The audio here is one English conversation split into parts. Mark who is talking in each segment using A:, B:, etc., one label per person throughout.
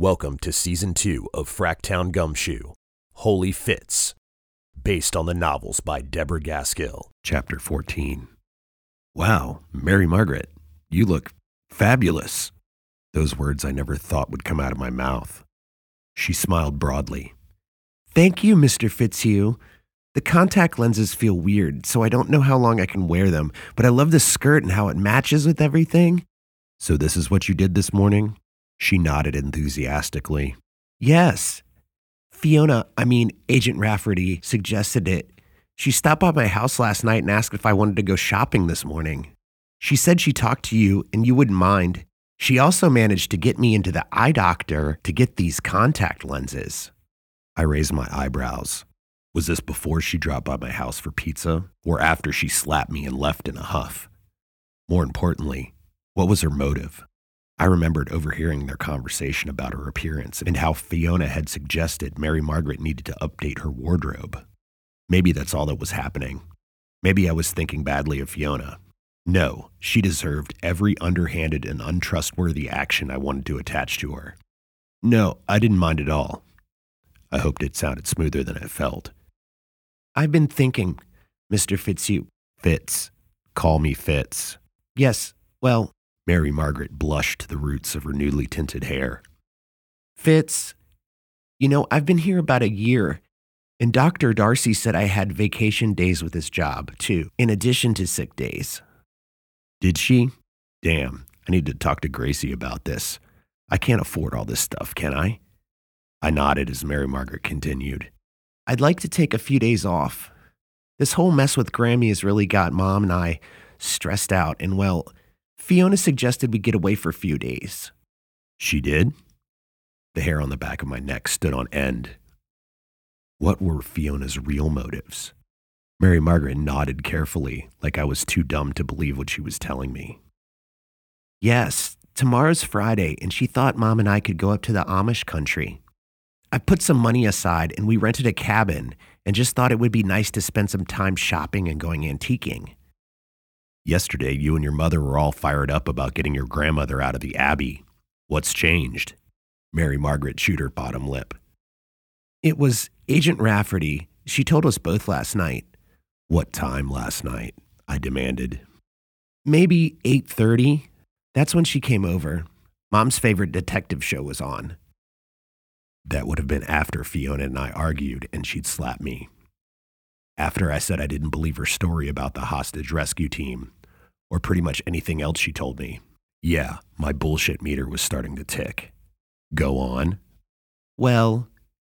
A: Welcome to season two of Fracktown Gumshoe, Holy Fits, based on the novels by Deborah Gaskill.
B: Chapter 14. Wow, Mary Margaret, you look fabulous. Those words I never thought would come out of my mouth. She smiled broadly.
C: Thank you, Mr. Fitzhugh. The contact lenses feel weird, so I don't know how long I can wear them, but I love the skirt and how it matches with everything.
B: So, this is what you did this morning? She nodded enthusiastically.
C: Yes. Fiona, I mean, Agent Rafferty, suggested it. She stopped by my house last night and asked if I wanted to go shopping this morning. She said she talked to you and you wouldn't mind. She also managed to get me into the eye doctor to get these contact lenses.
B: I raised my eyebrows. Was this before she dropped by my house for pizza or after she slapped me and left in a huff? More importantly, what was her motive? I remembered overhearing their conversation about her appearance and how Fiona had suggested Mary Margaret needed to update her wardrobe. Maybe that's all that was happening. Maybe I was thinking badly of Fiona. No, she deserved every underhanded and untrustworthy action I wanted to attach to her. No, I didn't mind at all. I hoped it sounded smoother than it felt.
C: I've been thinking, Mr. Fitzhugh.
B: Fitz. Call me Fitz.
C: Yes, well,
B: Mary Margaret blushed to the roots of her newly tinted hair.
C: Fitz, you know, I've been here about a year, and Dr. Darcy said I had vacation days with this job, too, in addition to sick days.
B: Did she? Damn, I need to talk to Gracie about this. I can't afford all this stuff, can I? I nodded as Mary Margaret continued.
C: I'd like to take a few days off. This whole mess with Grammy has really got Mom and I stressed out, and well, Fiona suggested we get away for a few days.
B: She did? The hair on the back of my neck stood on end. What were Fiona's real motives? Mary Margaret nodded carefully, like I was too dumb to believe what she was telling me.
C: Yes, tomorrow's Friday, and she thought Mom and I could go up to the Amish country. I put some money aside and we rented a cabin and just thought it would be nice to spend some time shopping and going antiquing.
B: Yesterday, you and your mother were all fired up about getting your grandmother out of the Abbey. What's changed? Mary Margaret chewed her bottom lip.
C: It was Agent Rafferty. She told us both last night.
B: What time last night? I demanded.
C: Maybe 8:30. That's when she came over. Mom's favorite detective show was on.
B: That would have been after Fiona and I argued and she'd slap me after I said I didn't believe her story about the hostage rescue team, or pretty much anything else she told me. Yeah, my bullshit meter was starting to tick. Go on.
C: Well,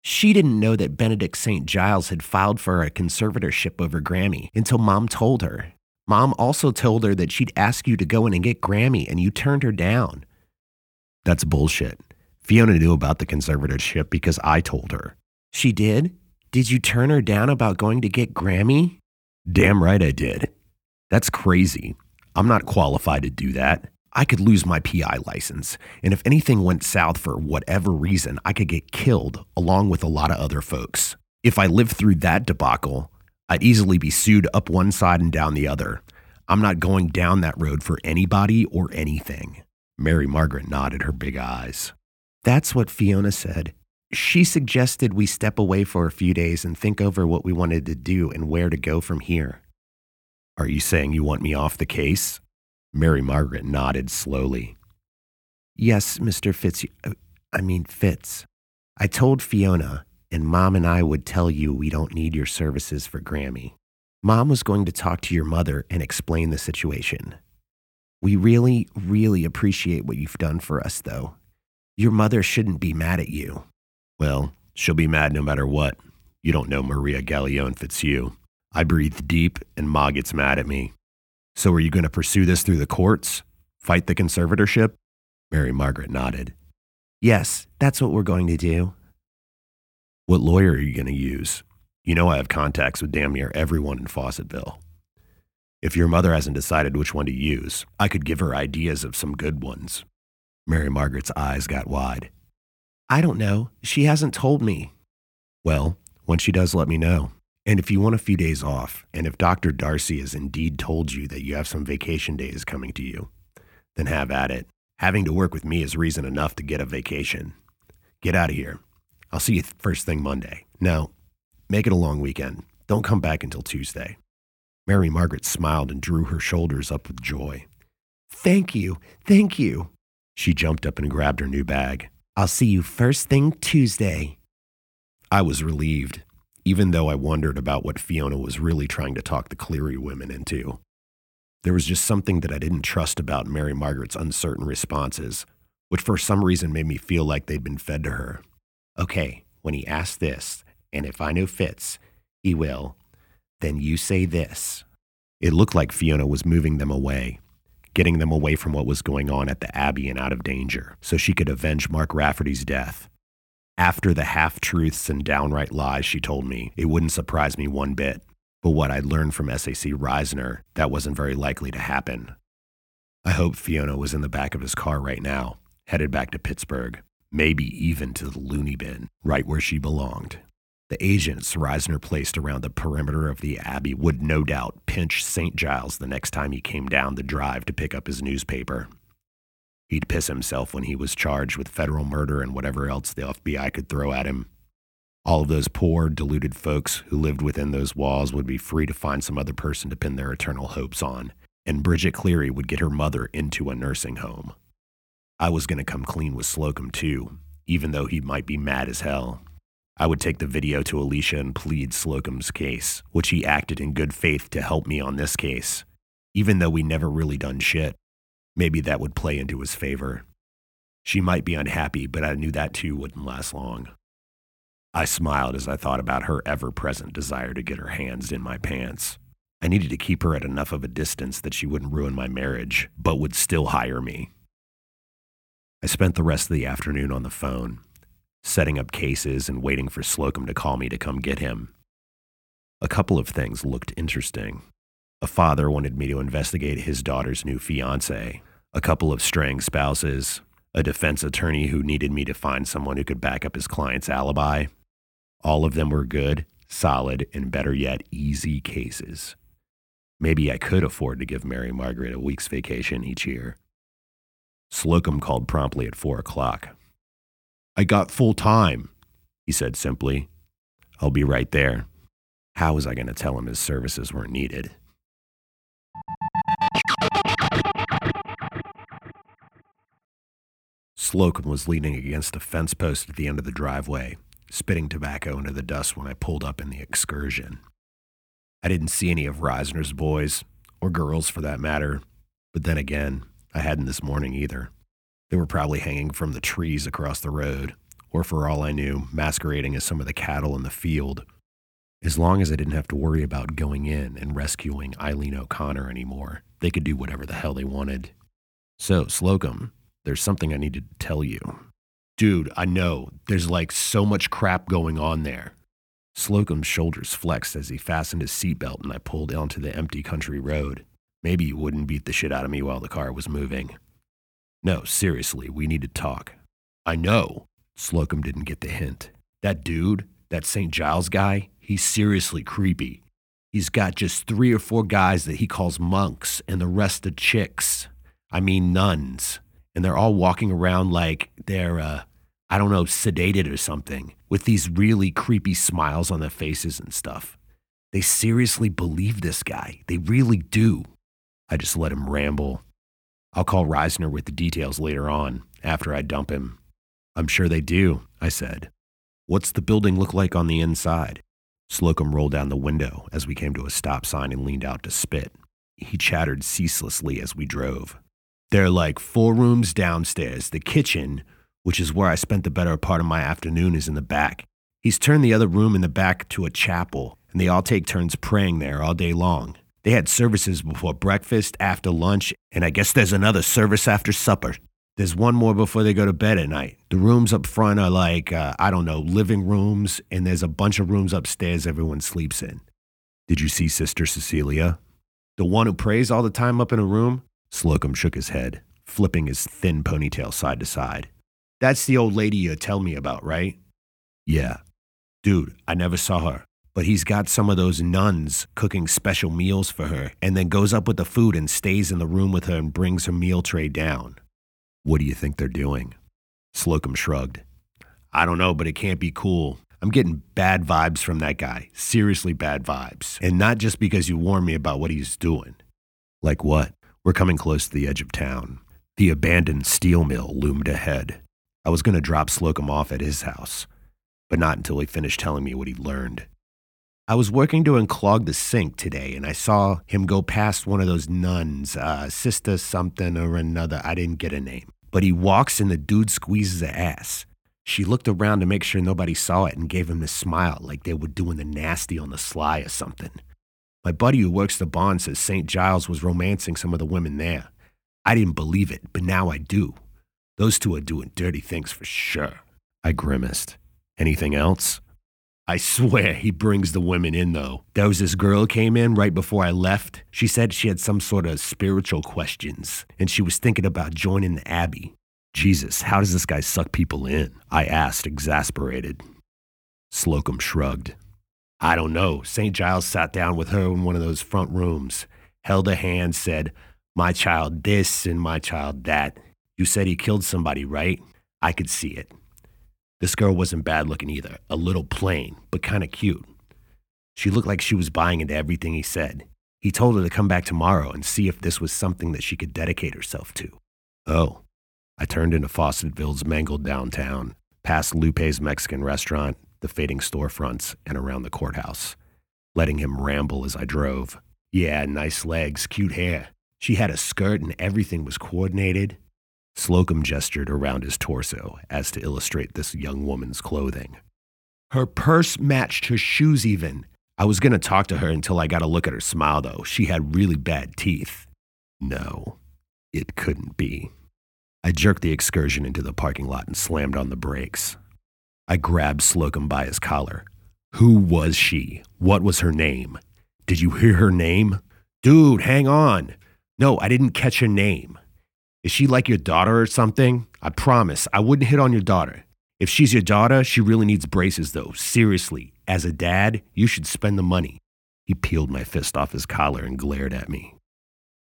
C: she didn't know that Benedict St. Giles had filed for a conservatorship over Grammy until Mom told her. Mom also told her that she'd ask you to go in and get Grammy, and you turned her down.
B: That's bullshit. Fiona knew about the conservatorship because I told her.
C: She did? Did you turn her down about going to get Grammy?
B: Damn right I did. That's crazy. I'm not qualified to do that. I could lose my PI license, and if anything went south for whatever reason, I could get killed along with a lot of other folks. If I lived through that debacle, I'd easily be sued up one side and down the other. I'm not going down that road for anybody or anything. Mary Margaret nodded her big eyes.
C: That's what Fiona said she suggested we step away for a few days and think over what we wanted to do and where to go from here.
B: Are you saying you want me off the case? Mary Margaret nodded slowly.
C: Yes, Mr. Fitz. Uh, I mean, Fitz. I told Fiona, and Mom and I would tell you we don't need your services for Grammy. Mom was going to talk to your mother and explain the situation. We really, really appreciate what you've done for us, though. Your mother shouldn't be mad at you.
B: Well, she'll be mad no matter what. You don't know Maria Gallione Fitzhugh. I breathe deep, and Ma gets mad at me. So are you going to pursue this through the courts? Fight the conservatorship? Mary Margaret nodded.
C: Yes, that's what we're going to do.
B: What lawyer are you going to use? You know I have contacts with damn near everyone in Fawcettville. If your mother hasn't decided which one to use, I could give her ideas of some good ones. Mary Margaret's eyes got wide.
C: I don't know. She hasn't told me.
B: Well, when she does, let me know. And if you want a few days off, and if Dr. Darcy has indeed told you that you have some vacation days coming to you, then have at it. Having to work with me is reason enough to get a vacation. Get out of here. I'll see you first thing Monday. Now, make it a long weekend. Don't come back until Tuesday. Mary Margaret smiled and drew her shoulders up with joy.
C: Thank you. Thank you.
B: She jumped up and grabbed her new bag.
C: I'll see you first thing Tuesday.
B: I was relieved, even though I wondered about what Fiona was really trying to talk the Cleary women into. There was just something that I didn't trust about Mary Margaret's uncertain responses, which for some reason made me feel like they'd been fed to her.
C: Okay, when he asks this, and if I know Fitz, he will, then you say this.
B: It looked like Fiona was moving them away, getting them away from what was going on at the Abbey and out of danger, so she could avenge Mark Rafferty's death. After the half truths and downright lies she told me, it wouldn't surprise me one bit. But what I'd learned from SAC Reisner, that wasn't very likely to happen. I hope Fiona was in the back of his car right now, headed back to Pittsburgh, maybe even to the loony bin, right where she belonged. The agents Reisner placed around the perimeter of the Abbey would no doubt pinch St. Giles the next time he came down the drive to pick up his newspaper. He'd piss himself when he was charged with federal murder and whatever else the FBI could throw at him. All of those poor, deluded folks who lived within those walls would be free to find some other person to pin their eternal hopes on, and Bridget Cleary would get her mother into a nursing home. I was going to come clean with Slocum, too, even though he might be mad as hell. I would take the video to Alicia and plead Slocum's case, which he acted in good faith to help me on this case, even though we never really done shit. Maybe that would play into his favor. She might be unhappy, but I knew that too wouldn't last long. I smiled as I thought about her ever present desire to get her hands in my pants. I needed to keep her at enough of a distance that she wouldn't ruin my marriage, but would still hire me. I spent the rest of the afternoon on the phone, setting up cases and waiting for Slocum to call me to come get him. A couple of things looked interesting. A father wanted me to investigate his daughter's new fiance, a couple of straying spouses, a defense attorney who needed me to find someone who could back up his client's alibi, all of them were good, solid, and better yet, easy cases. Maybe I could afford to give Mary Margaret a week's vacation each year. Slocum called promptly at four o'clock. I got full time, he said simply. I'll be right there. How was I going to tell him his services weren't needed? Slocum was leaning against a fence post at the end of the driveway, spitting tobacco into the dust when I pulled up in the excursion. I didn't see any of Reisner's boys, or girls for that matter, but then again, I hadn't this morning either. They were probably hanging from the trees across the road, or for all I knew, masquerading as some of the cattle in the field. As long as I didn't have to worry about going in and rescuing Eileen O'Connor anymore, they could do whatever the hell they wanted. So, Slocum, there's something I needed to tell you. Dude, I know. There's like so much crap going on there. Slocum's shoulders flexed as he fastened his seatbelt and I pulled onto the empty country road. Maybe you wouldn't beat the shit out of me while the car was moving. No, seriously, we need to talk. I know. Slocum didn't get the hint. That dude, that St. Giles guy, he's seriously creepy. He's got just three or four guys that he calls monks and the rest of chicks. I mean, nuns and they're all walking around like they're, uh, I don't know, sedated or something, with these really creepy smiles on their faces and stuff. They seriously believe this guy. They really do. I just let him ramble. I'll call Reisner with the details later on, after I dump him. I'm sure they do, I said. What's the building look like on the inside? Slocum rolled down the window as we came to a stop sign and leaned out to spit. He chattered ceaselessly as we drove. They're like four rooms downstairs. The kitchen, which is where I spent the better part of my afternoon, is in the back. He's turned the other room in the back to a chapel, and they all take turns praying there all day long. They had services before breakfast, after lunch, and I guess there's another service after supper. There's one more before they go to bed at night. The rooms up front are like, uh, I don't know, living rooms, and there's a bunch of rooms upstairs everyone sleeps in. Did you see Sister Cecilia? The one who prays all the time up in a room? Slocum shook his head, flipping his thin ponytail side to side. That's the old lady you tell me about, right? Yeah. Dude, I never saw her. But he's got some of those nuns cooking special meals for her and then goes up with the food and stays in the room with her and brings her meal tray down. What do you think they're doing? Slocum shrugged. I don't know, but it can't be cool. I'm getting bad vibes from that guy. Seriously bad vibes. And not just because you warned me about what he's doing.
C: Like what? We're coming close to the edge of town. The abandoned steel mill loomed ahead. I was going to drop Slocum off at his house, but not until he finished telling me what he'd learned. I was working to unclog the sink today, and I saw him go past one of those nuns, uh, Sister something or another. I didn't get a name. But he walks, and the dude squeezes her ass. She looked around to make sure nobody saw it and gave him the smile like they were doing the nasty on the sly or something. My buddy who works the barn says St. Giles was romancing some of the women there. I didn't believe it, but now I do. Those two are doing dirty things for sure.
B: I grimaced. Anything else?
C: I swear he brings the women in, though. There was this girl came in right before I left. She said she had some sort of spiritual questions, and she was thinking about joining the Abbey.
B: Jesus, how does this guy suck people in? I asked, exasperated.
C: Slocum shrugged. I don't know. St. Giles sat down with her in one of those front rooms, held a hand, said, My child this and my child that. You said he killed somebody, right? I could see it. This girl wasn't bad looking either, a little plain, but kind of cute. She looked like she was buying into everything he said. He told her to come back tomorrow and see if this was something that she could dedicate herself to.
B: Oh. I turned into Fawcettville's mangled downtown, past Lupe's Mexican restaurant, the fading storefronts, and around the courthouse, letting him ramble as I drove.
C: Yeah, nice legs, cute hair. She had a skirt and everything was coordinated.
B: Slocum gestured around his torso as to illustrate this young woman's clothing.
C: Her purse matched her shoes, even. I was going to talk to her until I got a look at her smile, though. She had really bad teeth.
B: No, it couldn't be. I jerked the excursion into the parking lot and slammed on the brakes. I grabbed Slocum by his collar. Who was she? What was her name? Did you hear her name?
C: Dude, hang on. No, I didn't catch her name. Is she like your daughter or something? I promise, I wouldn't hit on your daughter. If she's your daughter, she really needs braces, though. Seriously, as a dad, you should spend the money.
B: He peeled my fist off his collar and glared at me.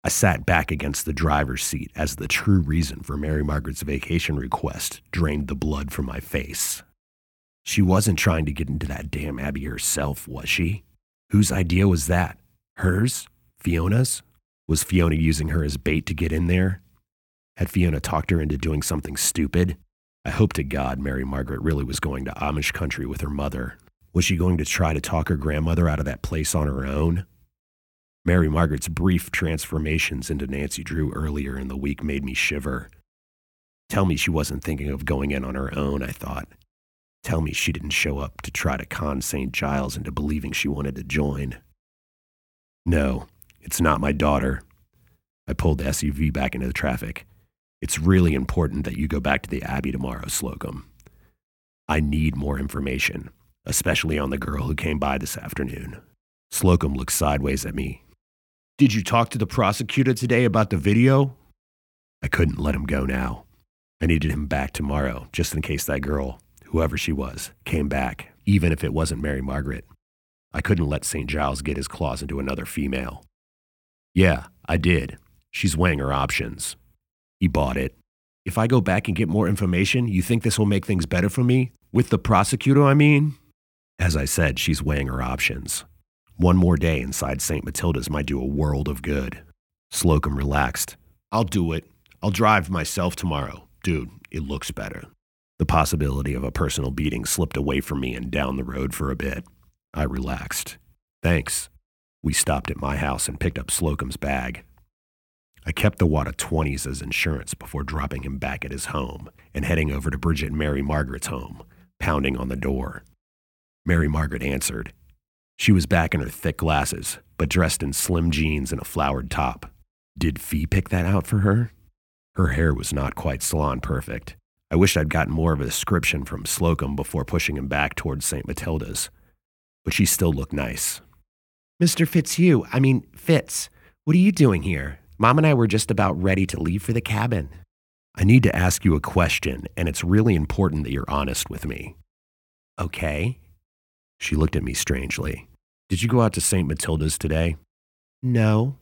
B: I sat back against the driver's seat as the true reason for Mary Margaret's vacation request drained the blood from my face. She wasn't trying to get into that damn Abbey herself, was she? Whose idea was that? Hers? Fiona's? Was Fiona using her as bait to get in there? Had Fiona talked her into doing something stupid? I hope to God Mary Margaret really was going to Amish country with her mother. Was she going to try to talk her grandmother out of that place on her own? Mary Margaret's brief transformations into Nancy Drew earlier in the week made me shiver. Tell me she wasn't thinking of going in on her own, I thought. Tell me she didn't show up to try to con St. Giles into believing she wanted to join. No, it's not my daughter. I pulled the SUV back into the traffic. It's really important that you go back to the Abbey tomorrow, Slocum. I need more information, especially on the girl who came by this afternoon. Slocum looked sideways at me.
C: Did you talk to the prosecutor today about the video?
B: I couldn't let him go now. I needed him back tomorrow, just in case that girl, whoever she was, came back, even if it wasn't Mary Margaret. I couldn't let St. Giles get his claws into another female. Yeah, I did. She's weighing her options. He bought it. If I go back and get more information, you think this will make things better for me? With the prosecutor, I mean? As I said, she's weighing her options. One more day inside St. Matilda's might do a world of good. Slocum relaxed.
C: I'll do it. I'll drive myself tomorrow. Dude, it looks better.
B: The possibility of a personal beating slipped away from me and down the road for a bit. I relaxed. Thanks. We stopped at my house and picked up Slocum's bag. I kept the wad of 20s as insurance before dropping him back at his home and heading over to Bridget and Mary Margaret's home, pounding on the door. Mary Margaret answered. She was back in her thick glasses, but dressed in slim jeans and a flowered top. Did Fee pick that out for her? Her hair was not quite salon perfect. I wished I'd gotten more of a description from Slocum before pushing him back towards St. Matilda's. But she still looked nice.
C: Mr. Fitzhugh, I mean, Fitz, what are you doing here? Mom and I were just about ready to leave for the cabin.
B: I need to ask you a question, and it's really important that you're honest with me.
C: Okay.
B: She looked at me strangely. Did you go out to St. Matilda's today?
C: No.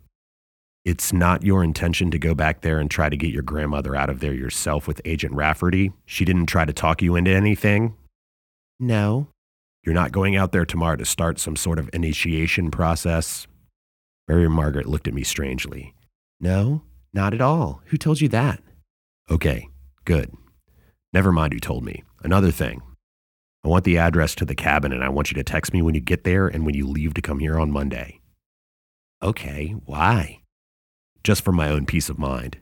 B: It's not your intention to go back there and try to get your grandmother out of there yourself with Agent Rafferty? She didn't try to talk you into anything?
C: No.
B: You're not going out there tomorrow to start some sort of initiation process? Mary Margaret looked at me strangely.
C: No, not at all. Who told you that?
B: Okay, good. Never mind who told me. Another thing. I want the address to the cabin and I want you to text me when you get there and when you leave to come here on Monday.
C: Okay, why?
B: Just for my own peace of mind.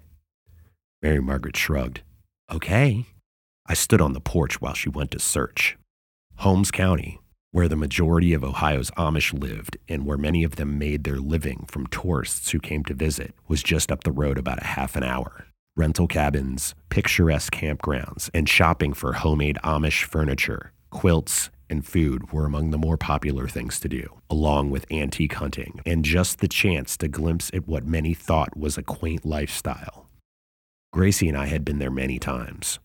B: Mary Margaret shrugged.
C: Okay.
B: I stood on the porch while she went to search. Holmes County, where the majority of Ohio's Amish lived and where many of them made their living from tourists who came to visit, was just up the road about a half an hour. Rental cabins, picturesque campgrounds, and shopping for homemade Amish furniture, quilts, and food were among the more popular things to do, along with antique hunting and just the chance to glimpse at what many thought was a quaint lifestyle. Gracie and I had been there many times.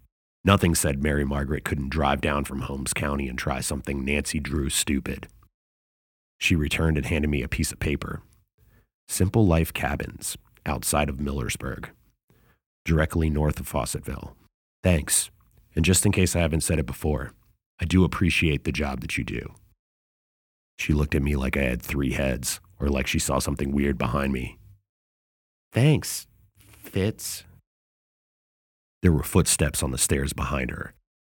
B: Nothing said Mary Margaret couldn't drive down from Holmes County and try something Nancy Drew stupid. She returned and handed me a piece of paper. Simple Life Cabins, outside of Millersburg, directly north of Fawcettville. Thanks. And just in case I haven't said it before, I do appreciate the job that you do. She looked at me like I had three heads, or like she saw something weird behind me.
C: Thanks, Fitz.
B: There were footsteps on the stairs behind her.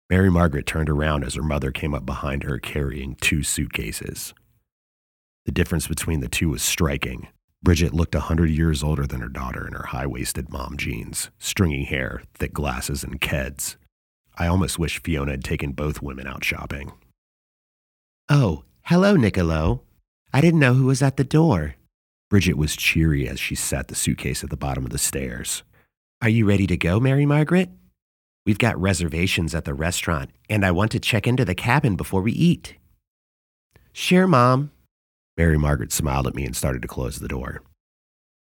B: Mary Margaret turned around as her mother came up behind her carrying two suitcases. The difference between the two was striking. Bridget looked a hundred years older than her daughter in her high waisted mom jeans, stringy hair, thick glasses, and keds. I almost wish Fiona had taken both women out shopping.
C: Oh, hello, Niccolo. I didn't know who was at the door.
B: Bridget was cheery as she sat the suitcase at the bottom of the stairs.
C: Are you ready to go, Mary Margaret? We've got reservations at the restaurant, and I want to check into the cabin before we eat. Sure, Mom.
B: Mary Margaret smiled at me and started to close the door.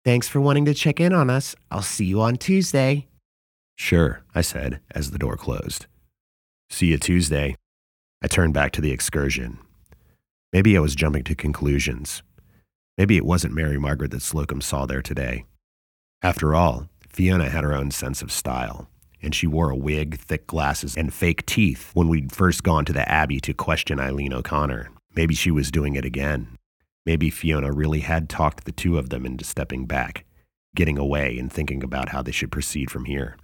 C: Thanks for wanting to check in on us. I'll see you on Tuesday.
B: Sure, I said as the door closed. See you Tuesday. I turned back to the excursion. Maybe I was jumping to conclusions. Maybe it wasn't Mary Margaret that Slocum saw there today. After all, Fiona had her own sense of style, and she wore a wig, thick glasses, and fake teeth when we'd first gone to the Abbey to question Eileen O'Connor. Maybe she was doing it again. Maybe Fiona really had talked the two of them into stepping back, getting away, and thinking about how they should proceed from here.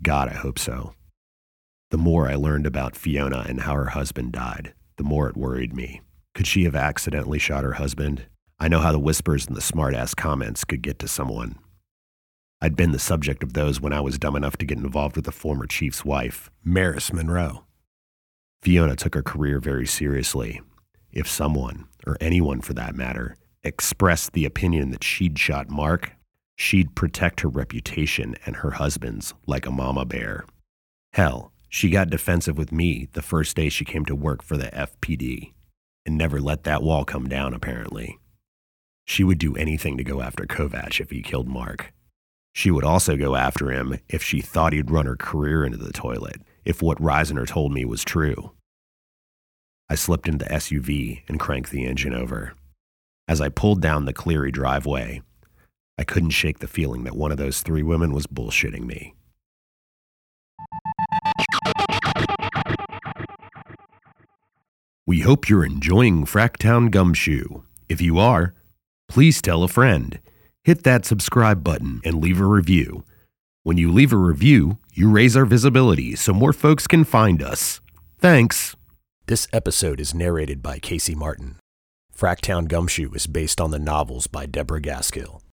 B: God, I hope so. The more I learned about Fiona and how her husband died, the more it worried me. Could she have accidentally shot her husband? I know how the whispers and the smart-ass comments could get to someone, I'd been the subject of those when I was dumb enough to get involved with the former chief's wife, Maris Monroe. Fiona took her career very seriously. If someone, or anyone for that matter, expressed the opinion that she'd shot Mark, she'd protect her reputation and her husband's like a mama bear. Hell, she got defensive with me the first day she came to work for the FPD and never let that wall come down, apparently. She would do anything to go after Kovach if he killed Mark. She would also go after him if she thought he'd run her career into the toilet, if what Reisner told me was true. I slipped into the SUV and cranked the engine over. As I pulled down the Cleary driveway, I couldn't shake the feeling that one of those three women was bullshitting me. We hope you're enjoying Fracktown Gumshoe. If you are, please tell a friend hit that subscribe button and leave a review. When you leave a review, you raise our visibility so more folks can find us. Thanks. This episode is narrated by Casey Martin. Fracktown Gumshoe is based on the novels by Deborah Gaskill.